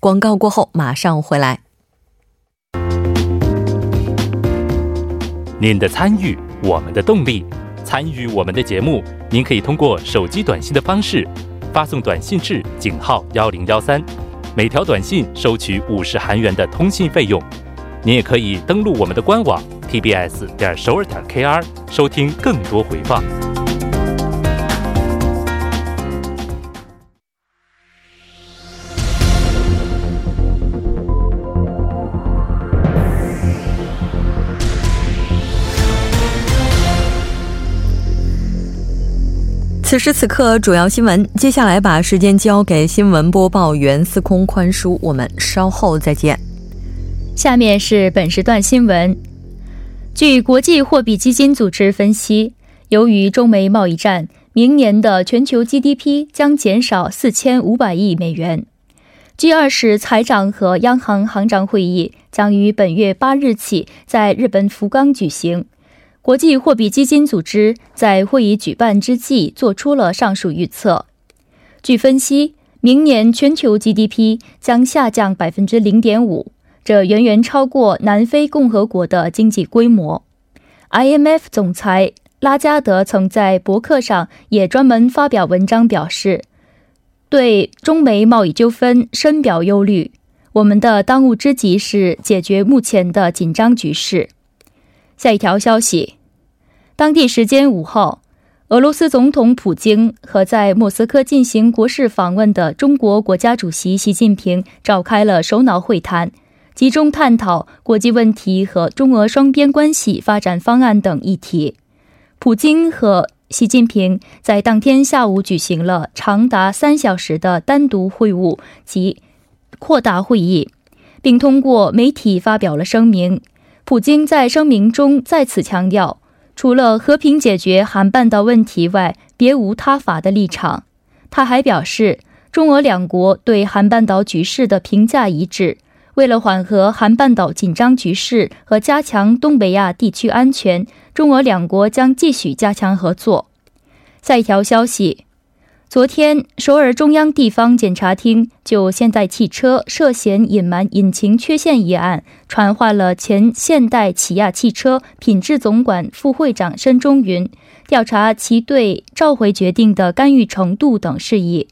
广告过后马上回来。您的参与，我们的动力。参与我们的节目，您可以通过手机短信的方式发送短信至井号幺零幺三，每条短信收取五十韩元的通信费用。您也可以登录我们的官网 tbs 点首尔点 kr 收听更多回放。此时此刻，主要新闻。接下来把时间交给新闻播报员司空宽叔，我们稍后再见。下面是本时段新闻。据国际货币基金组织分析，由于中美贸易战，明年的全球 GDP 将减少四千五百亿美元。G20 财长和央行行长会议将于本月八日起在日本福冈举行。国际货币基金组织在会议举办之际做出了上述预测。据分析，明年全球 GDP 将下降百分之零点五。这远远超过南非共和国的经济规模。IMF 总裁拉加德曾在博客上也专门发表文章，表示对中美贸易纠纷深表忧虑。我们的当务之急是解决目前的紧张局势。下一条消息：当地时间五号，俄罗斯总统普京和在莫斯科进行国事访问的中国国家主席习近平召开了首脑会谈。集中探讨国际问题和中俄双边关系发展方案等议题。普京和习近平在当天下午举行了长达三小时的单独会晤及扩大会议，并通过媒体发表了声明。普京在声明中再次强调，除了和平解决韩半岛问题外，别无他法的立场。他还表示，中俄两国对韩半岛局势的评价一致。为了缓和韩半岛紧张局势和加强东北亚地区安全，中俄两国将继续加强合作。下一条消息：昨天，首尔中央地方检察厅就现代汽车涉嫌隐瞒引擎缺陷一案，传唤了前现代起亚汽车品质总管副会长申中云，调查其对召回决定的干预程度等事宜。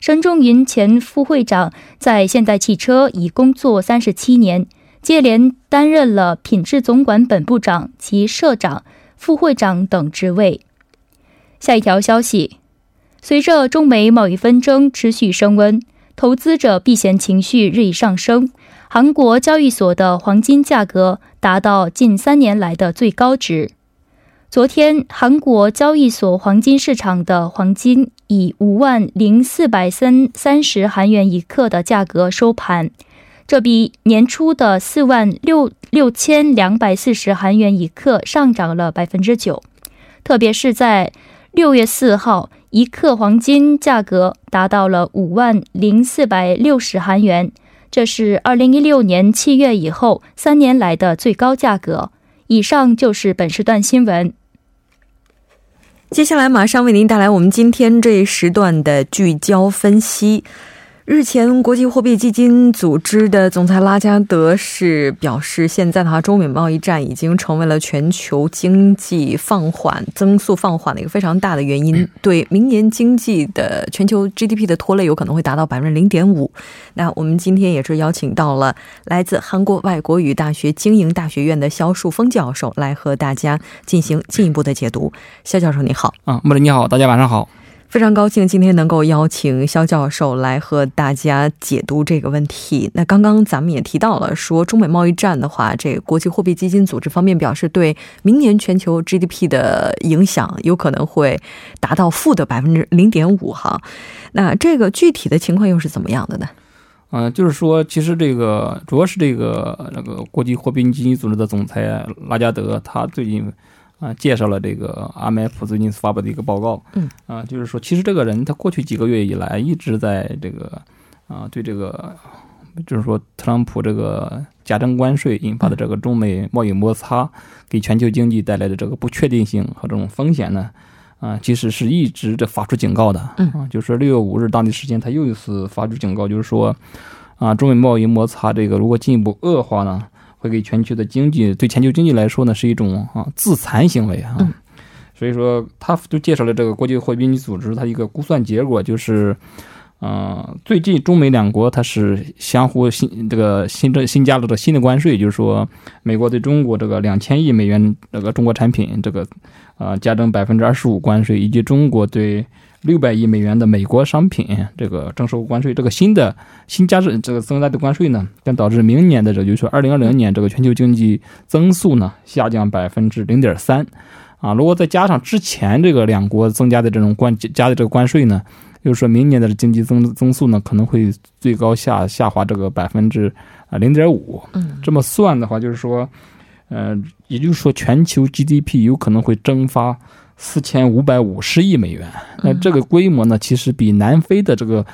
申中云前副会长在现代汽车已工作三十七年，接连担任了品质总管本部长及社长、副会长等职位。下一条消息：随着中美贸易纷争持续升温，投资者避险情绪日益上升，韩国交易所的黄金价格达到近三年来的最高值。昨天，韩国交易所黄金市场的黄金以五万零四百三三十韩元一克的价格收盘，这比年初的四万六六千两百四十韩元一克上涨了百分之九。特别是在六月四号，一克黄金价格达到了五万零四百六十韩元，这是二零一六年七月以后三年来的最高价格。以上就是本时段新闻。接下来马上为您带来我们今天这一时段的聚焦分析。日前，国际货币基金组织的总裁拉加德是表示，现在的话，中美贸易战已经成为了全球经济放缓、增速放缓的一个非常大的原因，对明年经济的全球 GDP 的拖累有可能会达到百分之零点五。那我们今天也是邀请到了来自韩国外国语大学经营大学院的肖树峰教授来和大家进行进一步的解读。肖教授，你好。啊，穆林你好，大家晚上好。非常高兴今天能够邀请肖教授来和大家解读这个问题。那刚刚咱们也提到了，说中美贸易战的话，这个国际货币基金组织方面表示，对明年全球 GDP 的影响有可能会达到负的百分之零点五哈。那这个具体的情况又是怎么样的呢？嗯，就是说，其实这个主要是这个那个国际货币基金组织的总裁拉加德，他最近啊介绍了这个 IMF 最近发布的一个报告。嗯，啊，就是说，其实这个人他过去几个月以来一直在这个啊对这个，就是说特朗普这个加征关税引发的这个中美贸易摩擦，给全球经济带来的这个不确定性和这种风险呢。啊，其实是一直在发出警告的。嗯啊，就是六月五日当地时间，他又一次发出警告，就是说，啊，中美贸易摩擦这个如果进一步恶化呢，会给全球的经济，对全球经济来说呢，是一种啊自残行为啊。嗯所以说，他就介绍了这个国际货币基金组织它一个估算结果，就是，呃，最近中美两国它是相互新这个新增新加了这个新的关税，就是说，美国对中国这个两千亿美元这个中国产品这个。啊，加征百分之二十五关税，以及中国对六百亿美元的美国商品这个征收关税，这个新的新加征这个增加的关税呢，将导致明年的这就是说二零二零年这个全球经济增速呢下降百分之零点三。啊，如果再加上之前这个两国增加的这种关加的这个关税呢，就是说明年的经济增增速呢可能会最高下下滑这个百分之啊零点五。嗯，这么算的话，就是说。呃，也就是说，全球 GDP 有可能会蒸发四千五百五十亿美元。那这个规模呢，其实比南非的这个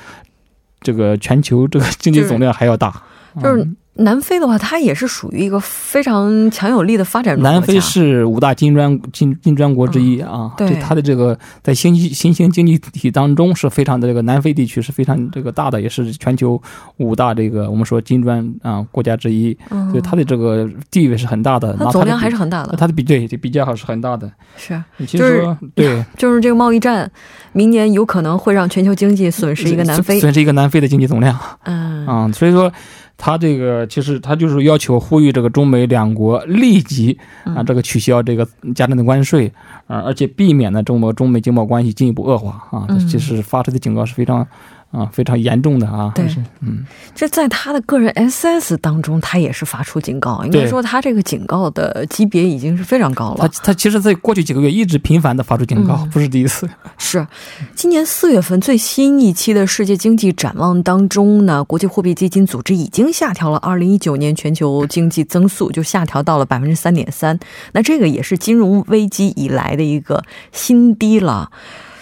这个全球这个经济总量还要大。就是南非的话，它也是属于一个非常强有力的发展中国家。南非是五大金砖金金砖国之一啊，对它的这个在新新兴经济体当中是非常的这个南非地区是非常这个大的，也是全球五大这个我们说金砖啊国家之一，嗯，所以它的这个地位是很大的。它总量还是很大的。它的比对比较好是很大的。是，其实说对，就是这个贸易战，明年有可能会让全球经济损失一个南非，损失一个南非的经济总量。嗯啊，所以说。他这个其实他就是要求呼吁这个中美两国立即啊这个取消这个加征的关税啊，而且避免呢中国中美经贸关系进一步恶化啊。其实发出的警告是非常。啊，非常严重的啊！对，嗯，这在他的个人 SS 当中，他也是发出警告。应该说，他这个警告的级别已经是非常高了。他他其实，在过去几个月一直频繁的发出警告，嗯、不是第一次。是，今年四月份最新一期的世界经济展望当中呢，国际货币基金组织已经下调了二零一九年全球经济增速，就下调到了百分之三点三。那这个也是金融危机以来的一个新低了。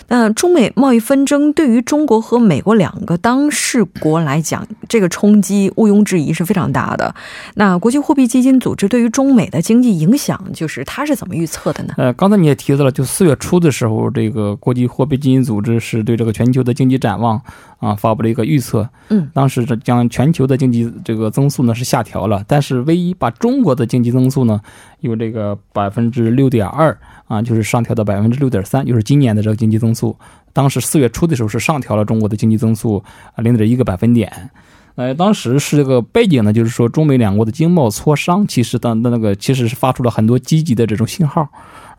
那中美贸易纷争对于中国和美国两个当事国来讲，这个冲击毋庸置疑是非常大的。那国际货币基金组织对于中美的经济影响，就是它是怎么预测的呢？呃，刚才你也提到了，就四月初的时候，这个国际货币基金组织是对这个全球的经济展望啊发布了一个预测。嗯，当时这将全球的经济这个增速呢是下调了，但是唯一把中国的经济增速呢有这个百分之六点二。啊，就是上调到百分之六点三，就是今年的这个经济增速。当时四月初的时候是上调了中国的经济增速啊零点一个百分点。呃，当时是这个背景呢，就是说中美两国的经贸磋商，其实当那个其实是发出了很多积极的这种信号，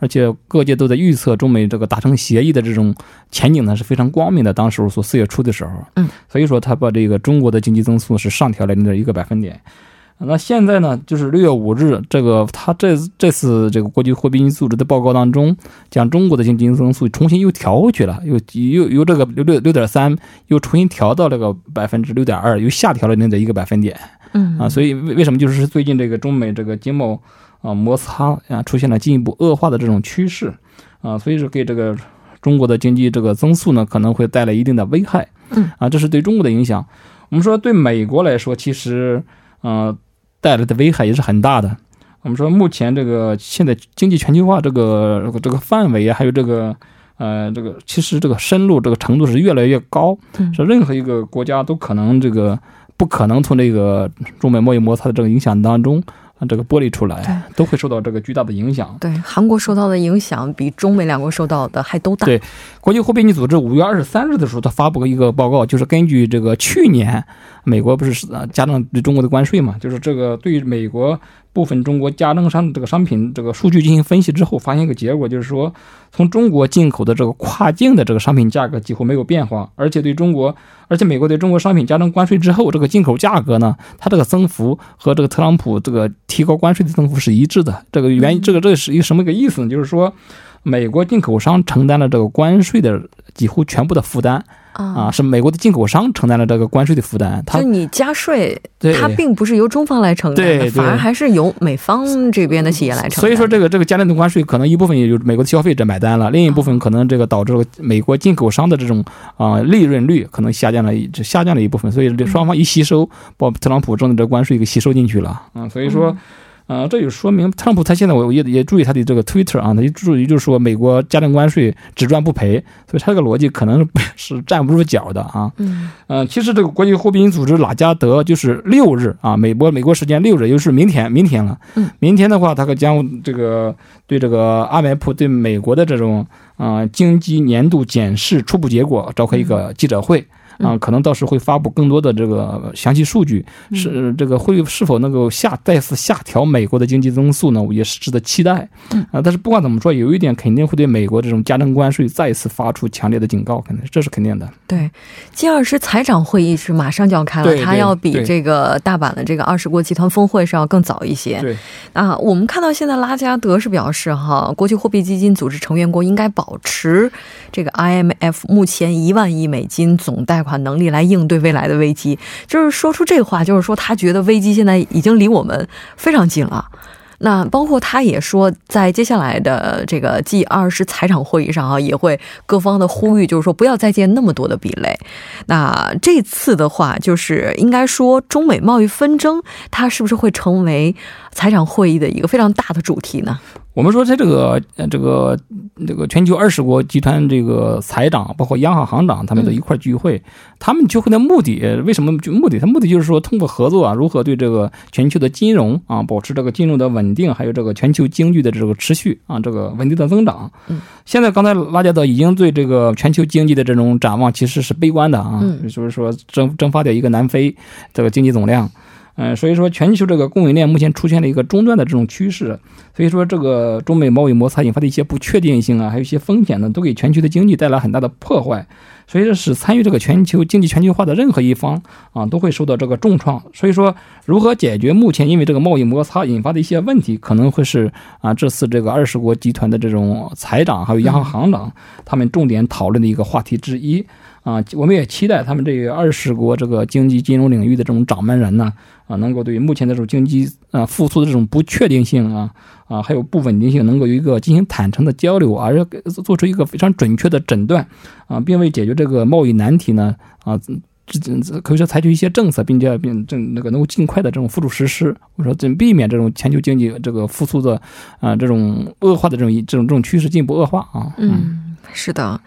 而且各界都在预测中美这个达成协议的这种前景呢是非常光明的。当时说四月初的时候，嗯，所以说他把这个中国的经济增速是上调了零点一个百分点。那现在呢，就是六月五日，这个他这这次这个国际货币基金组织的报告当中，将中国的经济增速重新又调回去了，又又由这个六六六点三又重新调到这个百分之六点二，又下调了零点一个百分点。嗯啊，所以为为什么就是最近这个中美这个经贸啊摩擦啊出现了进一步恶化的这种趋势啊，所以说给这个中国的经济这个增速呢可能会带来一定的危害。嗯啊，这是对中国的影响。我们说对美国来说，其实呃。带来的危害也是很大的。我们说，目前这个现在经济全球化这个这个范围啊，还有这个呃这个，其实这个深入这个程度是越来越高。是任何一个国家都可能这个不可能从这个中美贸易摩擦的这个影响当中啊这个剥离出来，都会受到这个巨大的影响。对，韩国受到的影响比中美两国受到的还都大。对，国际货币基金组织五月二十三日的时候，他发布了一个报告，就是根据这个去年。美国不是加征对中国的关税嘛？就是这个对美国部分中国加征商这个商品这个数据进行分析之后，发现一个结果，就是说从中国进口的这个跨境的这个商品价格几乎没有变化，而且对中国，而且美国对中国商品加征关税之后，这个进口价格呢，它这个增幅和这个特朗普这个提高关税的增幅是一致的。这个原这个这是一个什么个意思呢？就是说美国进口商承担了这个关税的几乎全部的负担。啊，是美国的进口商承担了这个关税的负担。就你加税，它并不是由中方来承担的，反而还是由美方这边的企业来承担。所以说，这个这个加征的关税可能一部分也就美国的消费者买单了，另一部分可能这个导致了美国进口商的这种啊利润率可能下降了，下降了一部分。所以双方一吸收，把特朗普挣的这关税给吸收进去了嗯。所以说。啊，这就说明特朗普他现在我也也注意他的这个 Twitter 啊，他就注意就是说美国加征关税只赚不赔，所以他这个逻辑可能是 站不住脚的啊。嗯，呃，其实这个国际货币基金组织拉加德就是六日啊，美国美国时间六日，也就是明天，明天了。嗯，明天的话，他可将这个对这个阿梅普对美国的这种啊经济年度检视初步结果召开一个记者会。啊，可能到时会发布更多的这个详细数据，是这个会是否能够下再次下调美国的经济增速呢？也是值得期待。啊，但是不管怎么说，有一点肯定会对美国这种加征关税再次发出强烈的警告，肯定这是肯定的。对，G 二十财长会议是马上就要开了，它要比这个大阪的这个二十国集团峰会是要更早一些。对啊，我们看到现在拉加德是表示哈，国际货币基金组织成员国应该保持这个 IMF 目前一万亿美金总贷贷款。能力来应对未来的危机，就是说出这话，就是说他觉得危机现在已经离我们非常近了。那包括他也说，在接下来的这个 G 二十财长会议上啊，也会各方的呼吁，就是说不要再建那么多的壁垒。那这次的话，就是应该说中美贸易纷争，它是不是会成为财长会议的一个非常大的主题呢？我们说，在这个这个这个全球二十国集团这个财长，包括央行行长，他们都一块聚会。他们聚会的目的，为什么目的？他目的就是说，通过合作啊，如何对这个全球的金融啊，保持这个金融的稳定，还有这个全球经济的这个持续啊，这个稳定的增长。嗯。现在刚才拉加德已经对这个全球经济的这种展望其实是悲观的啊，就是说蒸蒸发掉一个南非这个经济总量。嗯，所以说全球这个供应链目前出现了一个中断的这种趋势，所以说这个中美贸易摩擦引发的一些不确定性啊，还有一些风险呢，都给全球的经济带来很大的破坏，所以说使参与这个全球经济全球化的任何一方啊，都会受到这个重创。所以说，如何解决目前因为这个贸易摩擦引发的一些问题，可能会是啊这次这个二十国集团的这种财长还有央行行长他们重点讨论的一个话题之一。啊，我们也期待他们这个二十国这个经济金融领域的这种掌门人呢，啊，能够对于目前的这种经济啊复苏的这种不确定性啊啊还有不稳定性，能够有一个进行坦诚的交流，而做出一个非常准确的诊断啊，并为解决这个贸易难题呢啊，这可以说采取一些政策，并且并正那个能够尽快的这种付诸实施，我说怎避免这种全球经济这个复苏的啊这种恶化的这种这种这种趋势进一步恶化啊。嗯，是的。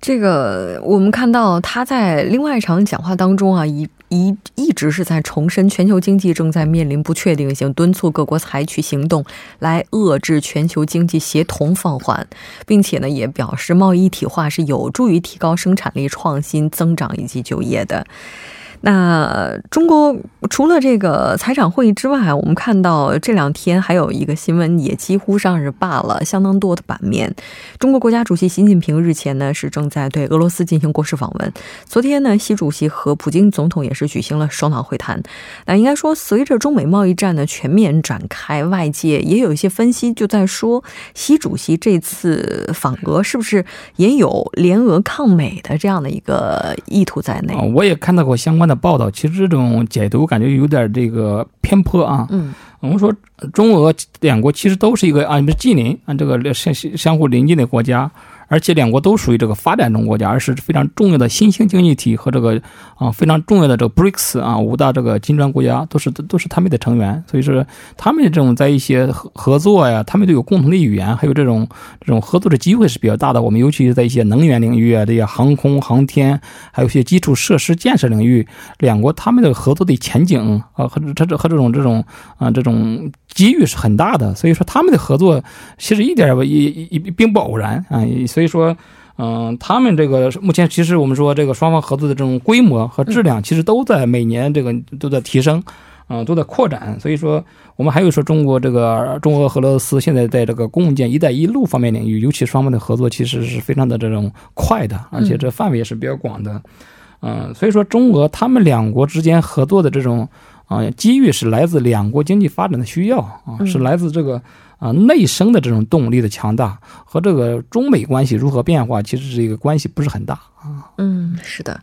这个我们看到他在另外一场讲话当中啊，一一一直是在重申全球经济正在面临不确定性，敦促各国采取行动来遏制全球经济协同放缓，并且呢也表示贸易一体化是有助于提高生产力、创新、增长以及就业的。那中国除了这个财长会议之外，我们看到这两天还有一个新闻也几乎上是霸了相当多的版面。中国国家主席习近平日前呢是正在对俄罗斯进行国事访问。昨天呢，习主席和普京总统也是举行了首脑会谈。那应该说，随着中美贸易战的全面展开，外界也有一些分析就在说，习主席这次访俄是不是也有联俄抗美的这样的一个意图在内？我也看到过相关。的报道其实这种解读感觉有点这个偏颇啊。嗯，我们说中俄两国其实都是一个啊你们，近邻啊，这个相相互邻近的国家。而且两国都属于这个发展中国家，而是非常重要的新兴经济体和这个啊非常重要的这个 BRICS 啊五大这个金砖国家都是都是他们的成员，所以说他们这种在一些合合作呀，他们都有共同的语言，还有这种这种合作的机会是比较大的。我们尤其是在一些能源领域啊，这些航空航天，还有一些基础设施建设领域，两国他们的合作的前景啊和这这和这种这种啊这种机遇是很大的。所以说他们的合作其实一点也也并不偶然啊。所所以说，嗯，他们这个目前其实我们说这个双方合作的这种规模和质量，其实都在每年这个都在提升，啊，都在扩展。所以说，我们还有说中国这个中俄俄罗斯现在在这个共建“一带一路”方面领域，尤其双方的合作其实是非常的这种快的，而且这范围也是比较广的，嗯，所以说中俄他们两国之间合作的这种。啊，机遇是来自两国经济发展的需要啊，嗯是来自这个啊内生的这种动力的强大和这个中美关系如何变化，其实这个关系不是很大啊。嗯，是的。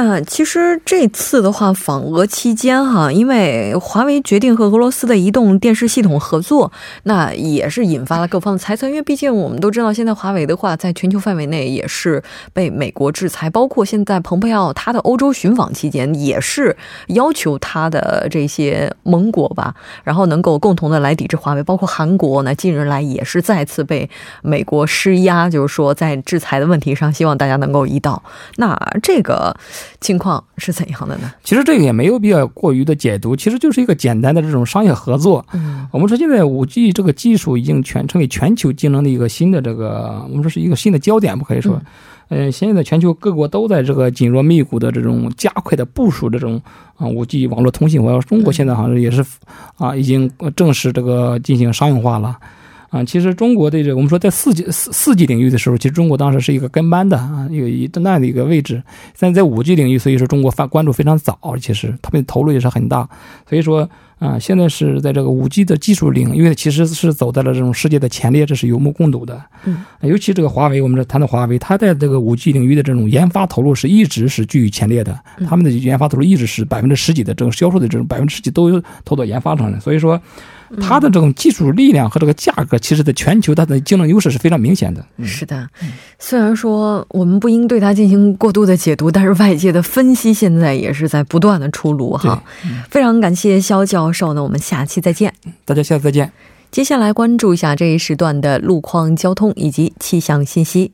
那其实这次的话，访俄期间哈，因为华为决定和俄罗斯的移动电视系统合作，那也是引发了各方的猜测。因为毕竟我们都知道，现在华为的话，在全球范围内也是被美国制裁，包括现在蓬佩奥他的欧洲寻访期间，也是要求他的这些盟国吧，然后能够共同的来抵制华为。包括韩国呢，近日来也是再次被美国施压，就是说在制裁的问题上，希望大家能够一道。那这个情况是怎样的呢？其实这个也没有必要过于的解读，其实就是一个简单的这种商业合作。嗯我们说现在五 G 这个技术已经全成为全球竞争的一个新的这个，我们说是一个新的焦点不，可以说。嗯，现在全球各国都在这个紧锣密鼓的这种加快的部署这种啊五 G 网络通信。我要中国现在好像也是啊，已经正式这个进行商用化了。啊，其实中国的这个我们说在四 G 四四 G 领域的时候，其实中国当时是一个跟班的啊，一个一那样的一个位置。但在五 G 领域，所以说中国发关注非常早，其实他们投入也是很大。所以说啊，现在是在这个五 G 的技术领域，其实是走在了这种世界的前列，这是有目共睹的。嗯，尤其这个华为，我们这谈到华为，它在这个五 G 领域的这种研发投入是一直是居于前列的，他们的研发投入一直是百分之十几的这种销售的这种百分之十几都有投到研发上了，所以说。它的这种技术力量和这个价格，其实在全球它的竞争优势是非常明显的。嗯是的，虽然说我们不应对它进行过度的解读，但是外界的分析现在也是在不断的出炉哈。非常感谢肖教授呢，我们下期再见。大家下次再见。接下来关注一下这一时段的路况、交通以及气象信息。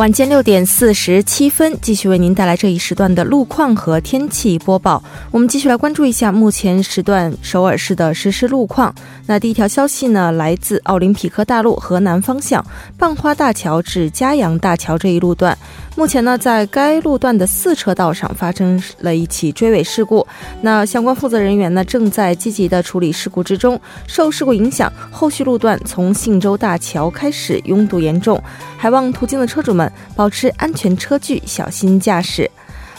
晚间六点四十七分，继续为您带来这一时段的路况和天气播报。我们继续来关注一下目前时段首尔市的实时路况。那第一条消息呢，来自奥林匹克大路河南方向蚌花大桥至嘉阳大桥这一路段，目前呢，在该路段的四车道上发生了一起追尾事故。那相关负责人员呢，正在积极的处理事故之中。受事故影响，后续路段从信州大桥开始拥堵严重，还望途经的车主们保持安全车距，小心驾驶。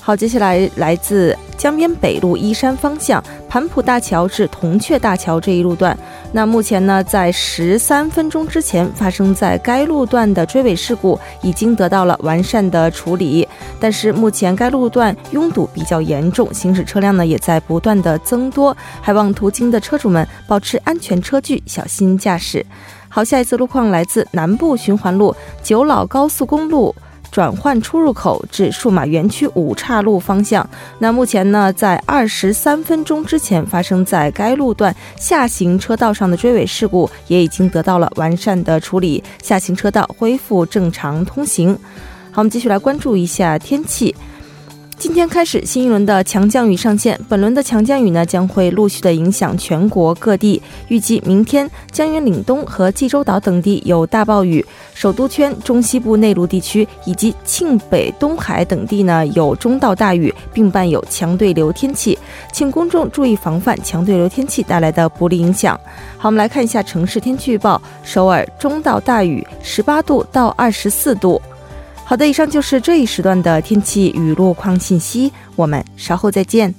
好，接下来来自江边北路依山方向盘浦大桥至铜雀大桥这一路段，那目前呢，在十三分钟之前发生在该路段的追尾事故已经得到了完善的处理，但是目前该路段拥堵比较严重，行驶车辆呢也在不断的增多，还望途经的车主们保持安全车距，小心驾驶。好，下一次路况来自南部循环路九老高速公路。转换出入口至数码园区五岔路方向。那目前呢，在二十三分钟之前发生在该路段下行车道上的追尾事故，也已经得到了完善的处理，下行车道恢复正常通行。好，我们继续来关注一下天气。今天开始，新一轮的强降雨上线。本轮的强降雨呢，将会陆续的影响全国各地。预计明天，江原岭东和济州岛等地有大暴雨，首都圈、中西部内陆地区以及庆北、东海等地呢有中到大雨，并伴有强对流天气，请公众注意防范强对流天气带来的不利影响。好，我们来看一下城市天气预报：首尔中到大雨，十八度到二十四度。好的，以上就是这一时段的天气与路况信息，我们稍后再见。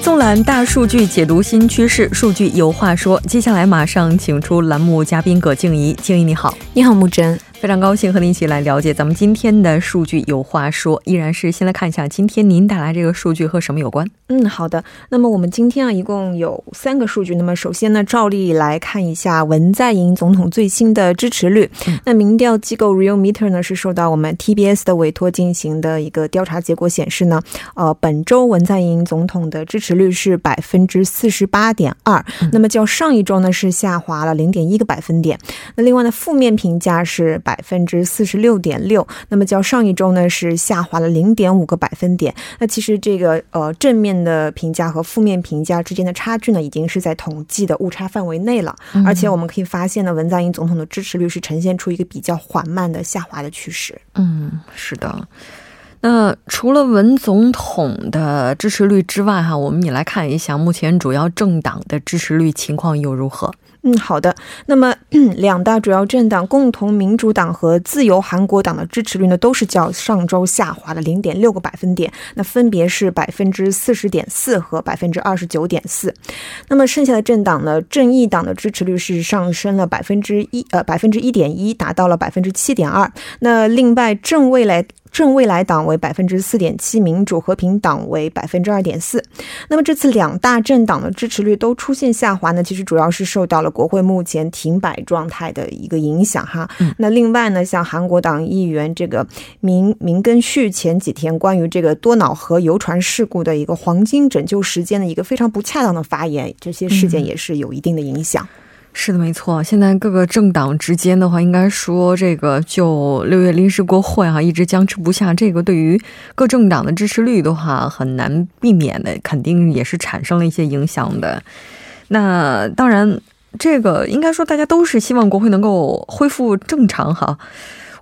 纵览大数据，解读新趋势，数据有话说。接下来马上请出栏目嘉宾葛静怡，静怡你好，你好，木真。非常高兴和您一起来了解咱们今天的数据有话说，依然是先来看一下今天您带来这个数据和什么有关。嗯，好的。那么我们今天啊，一共有三个数据。那么首先呢，照例来看一下文在寅总统最新的支持率。嗯、那民调机构 Real Meter 呢是受到我们 TBS 的委托进行的一个调查结果显示呢，呃，本周文在寅总统的支持率是百分之四十八点二，那么较上一周呢是下滑了零点一个百分点。那另外呢，负面评价是百分之四十六点六，那么较上一周呢是下滑了零点五个百分点。那其实这个呃正面的评价和负面评价之间的差距呢，已经是在统计的误差范围内了。而且我们可以发现呢，文在寅总统的支持率是呈现出一个比较缓慢的下滑的趋势。嗯，是的。那除了文总统的支持率之外，哈，我们也来看一下目前主要政党的支持率情况又如何。嗯，好的。那么两大主要政党共同民主党和自由韩国党的支持率呢，都是较上周下滑了零点六个百分点，那分别是百分之四十点四和百分之二十九点四。那么剩下的政党呢，正义党的支持率是上升了百分之一，呃，百分之一点一，达到了百分之七点二。那另外正未来。正未来党为百分之四点七，民主和平党为百分之二点四。那么这次两大政党的支持率都出现下滑呢，其实主要是受到了国会目前停摆状态的一个影响哈。那另外呢，像韩国党议员这个明明根旭前几天关于这个多瑙河游船事故的一个黄金拯救时间的一个非常不恰当的发言，这些事件也是有一定的影响。是的，没错。现在各个政党之间的话，应该说这个就六月临时国会哈，一直僵持不下。这个对于各政党的支持率的话，很难避免的，肯定也是产生了一些影响的。那当然，这个应该说大家都是希望国会能够恢复正常哈。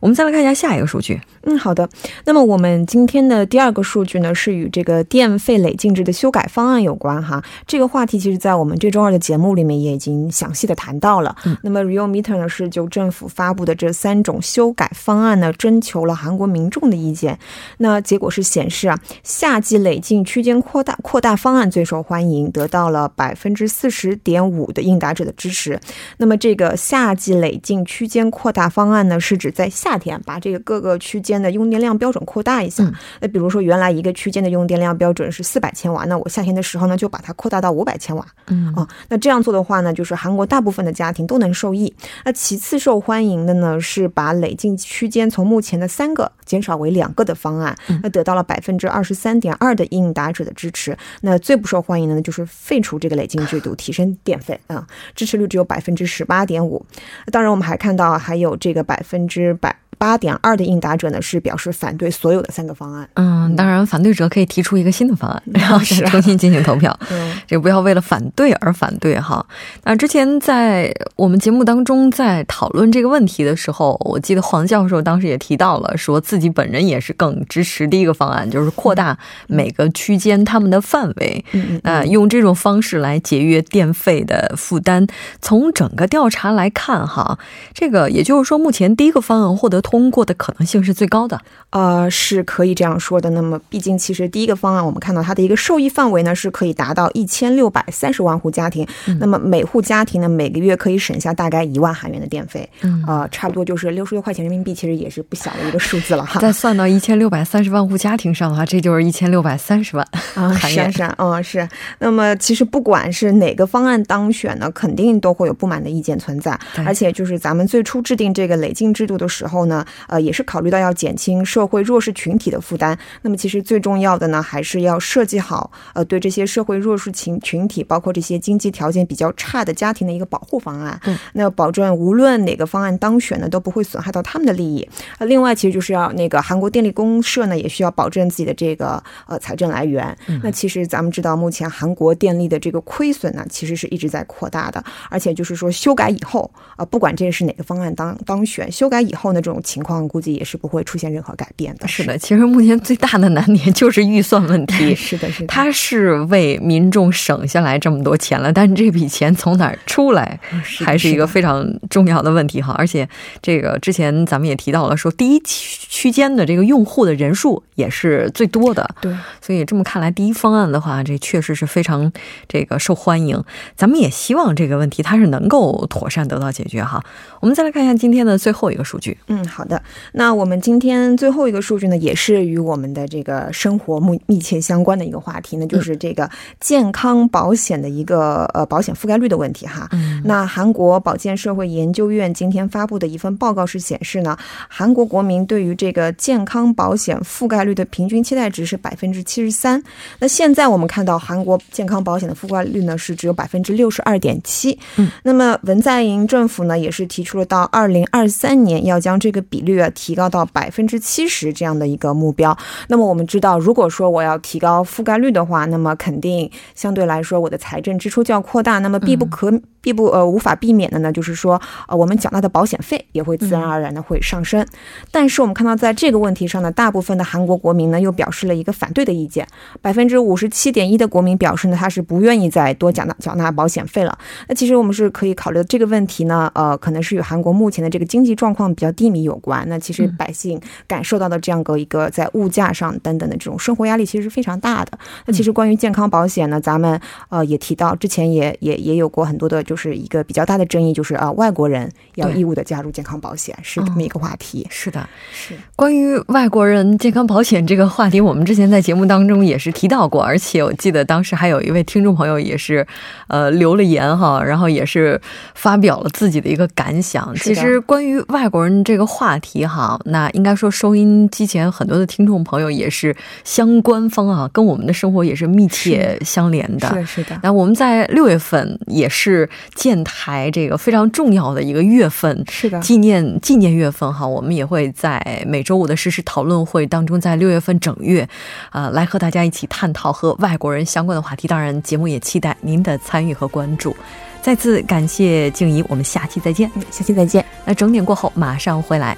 我们再来看一下下一个数据。嗯，好的。那么我们今天的第二个数据呢，是与这个电费累进制的修改方案有关哈。这个话题其实，在我们这周二的节目里面也已经详细的谈到了。嗯，那么 Real Meter 呢，是就政府发布的这三种修改方案呢，征求了韩国民众的意见。那结果是显示啊，夏季累进区间扩大扩大方案最受欢迎，得到了百分之四十点五的应答者的支持。那么这个夏季累进区间扩大方案呢，是指在夏天把这个各个区间的用电量标准扩大一下，那比如说原来一个区间的用电量标准是四百千瓦，那我夏天的时候呢就把它扩大到五百千瓦，嗯啊，那这样做的话呢，就是韩国大部分的家庭都能受益。那其次受欢迎的呢是把累进区间从目前的三个减少为两个的方案，那得到了百分之二十三点二的应答者的支持。那最不受欢迎的呢就是废除这个累进制度，提升电费啊，支持率只有百分之十八点五。当然我们还看到还有这个百分之百。八点二的应答者呢是表示反对所有的三个方案。嗯，当然，反对者可以提出一个新的方案，然后重新进行投票。嗯，这个不要为了反对而反对哈。那之前在我们节目当中在讨论这个问题的时候，我记得黄教授当时也提到了，说自己本人也是更支持第一个方案，就是扩大每个区间他们的范围。嗯嗯。用这种方式来节约电费的负担。从整个调查来看哈，这个也就是说，目前第一个方案获得。通过的可能性是最高的，呃，是可以这样说的。那么，毕竟其实第一个方案，我们看到它的一个受益范围呢，是可以达到一千六百三十万户家庭。那么每户家庭呢，每个月可以省下大概一万韩元的电费，呃，差不多就是六十六块钱人民币，其实也是不小的一个数字了哈。再算到一千六百三十万户家庭上的话，这就是一千六百三十万啊，是是，嗯，是。那么其实不管是哪个方案当选呢，肯定都会有不满的意见存在。而且就是咱们最初制定这个累进制度的时候呢。呃，也是考虑到要减轻社会弱势群体的负担。那么，其实最重要的呢，还是要设计好呃，对这些社会弱势群群体，包括这些经济条件比较差的家庭的一个保护方案。嗯，那保证无论哪个方案当选呢，都不会损害到他们的利益。呃，另外，其实就是要那个韩国电力公社呢，也需要保证自己的这个呃财政来源。那其实咱们知道，目前韩国电力的这个亏损呢，其实是一直在扩大的。而且就是说，修改以后啊，不管这是哪个方案当当选，修改以后呢，这种情况估计也是不会出现任何改变的。是的，其实目前最大的难点 就是预算问题。是的，是的，它是为民众省下来这么多钱了，但是这笔钱从哪儿出来，还是一个非常重要的问题哈。而且这个之前咱们也提到了，说第一区区间的这个用户的人数也是最多的。对，所以这么看来，第一方案的话，这确实是非常这个受欢迎。咱们也希望这个问题它是能够妥善得到解决哈。我们再来看一下今天的最后一个数据。嗯，好。好的。那我们今天最后一个数据呢，也是与我们的这个生活密密切相关的一个话题呢，就是这个健康保险的一个呃保险覆盖率的问题哈。嗯。那韩国保健社会研究院今天发布的一份报告是显示呢，韩国国民对于这个健康保险覆盖率的平均期待值是百分之七十三。那现在我们看到韩国健康保险的覆盖率呢是只有百分之六十二点七。嗯。那么文在寅政府呢也是提出了到二零二三年要将这个比率啊提高到百分之七十这样的一个目标。那么我们知道，如果说我要提高覆盖率的话，那么肯定相对来说我的财政支出就要扩大。那么必不可必不呃无法避免的呢，就是说呃我们缴纳的保险费也会自然而然的会上升。但是我们看到在这个问题上呢，大部分的韩国国民呢又表示了一个反对的意见。百分之五十七点一的国民表示呢，他是不愿意再多缴纳缴纳保险费了。那其实我们是可以考虑这个问题呢，呃，可能是与韩国目前的这个经济状况比较低迷有关。那其实百姓感受到的这样个一个在物价上等等的这种生活压力，其实是非常大的。那其实关于健康保险呢，咱们呃也提到，之前也也也有过很多的，就是一个比较大的争议，就是啊外国人要义务的加入健康保险，是这么一个话题。是的，是关于外国人健康保险这个话题，我们之前在节目当中也是提到过，而且我记得当时还有一位听众朋友也是呃留了言哈，然后也是发表了自己的一个感想。其实关于外国人这个话题哈，那应该说收音机前很多的听众朋友也是相关方啊，跟我们的生活也是密切相连的。是是的。那我们在六月份也是建台这个非常重要的一个月份，是的，纪念纪念月份哈，我们也会在每周五的实时讨论会当中，在六月份整月，呃，来和大家一起探讨和外国人相关的话题。当然，节目也期待您的参与和关注。再次感谢静怡，我们下期再见。下期再见。那整点过后马上回来。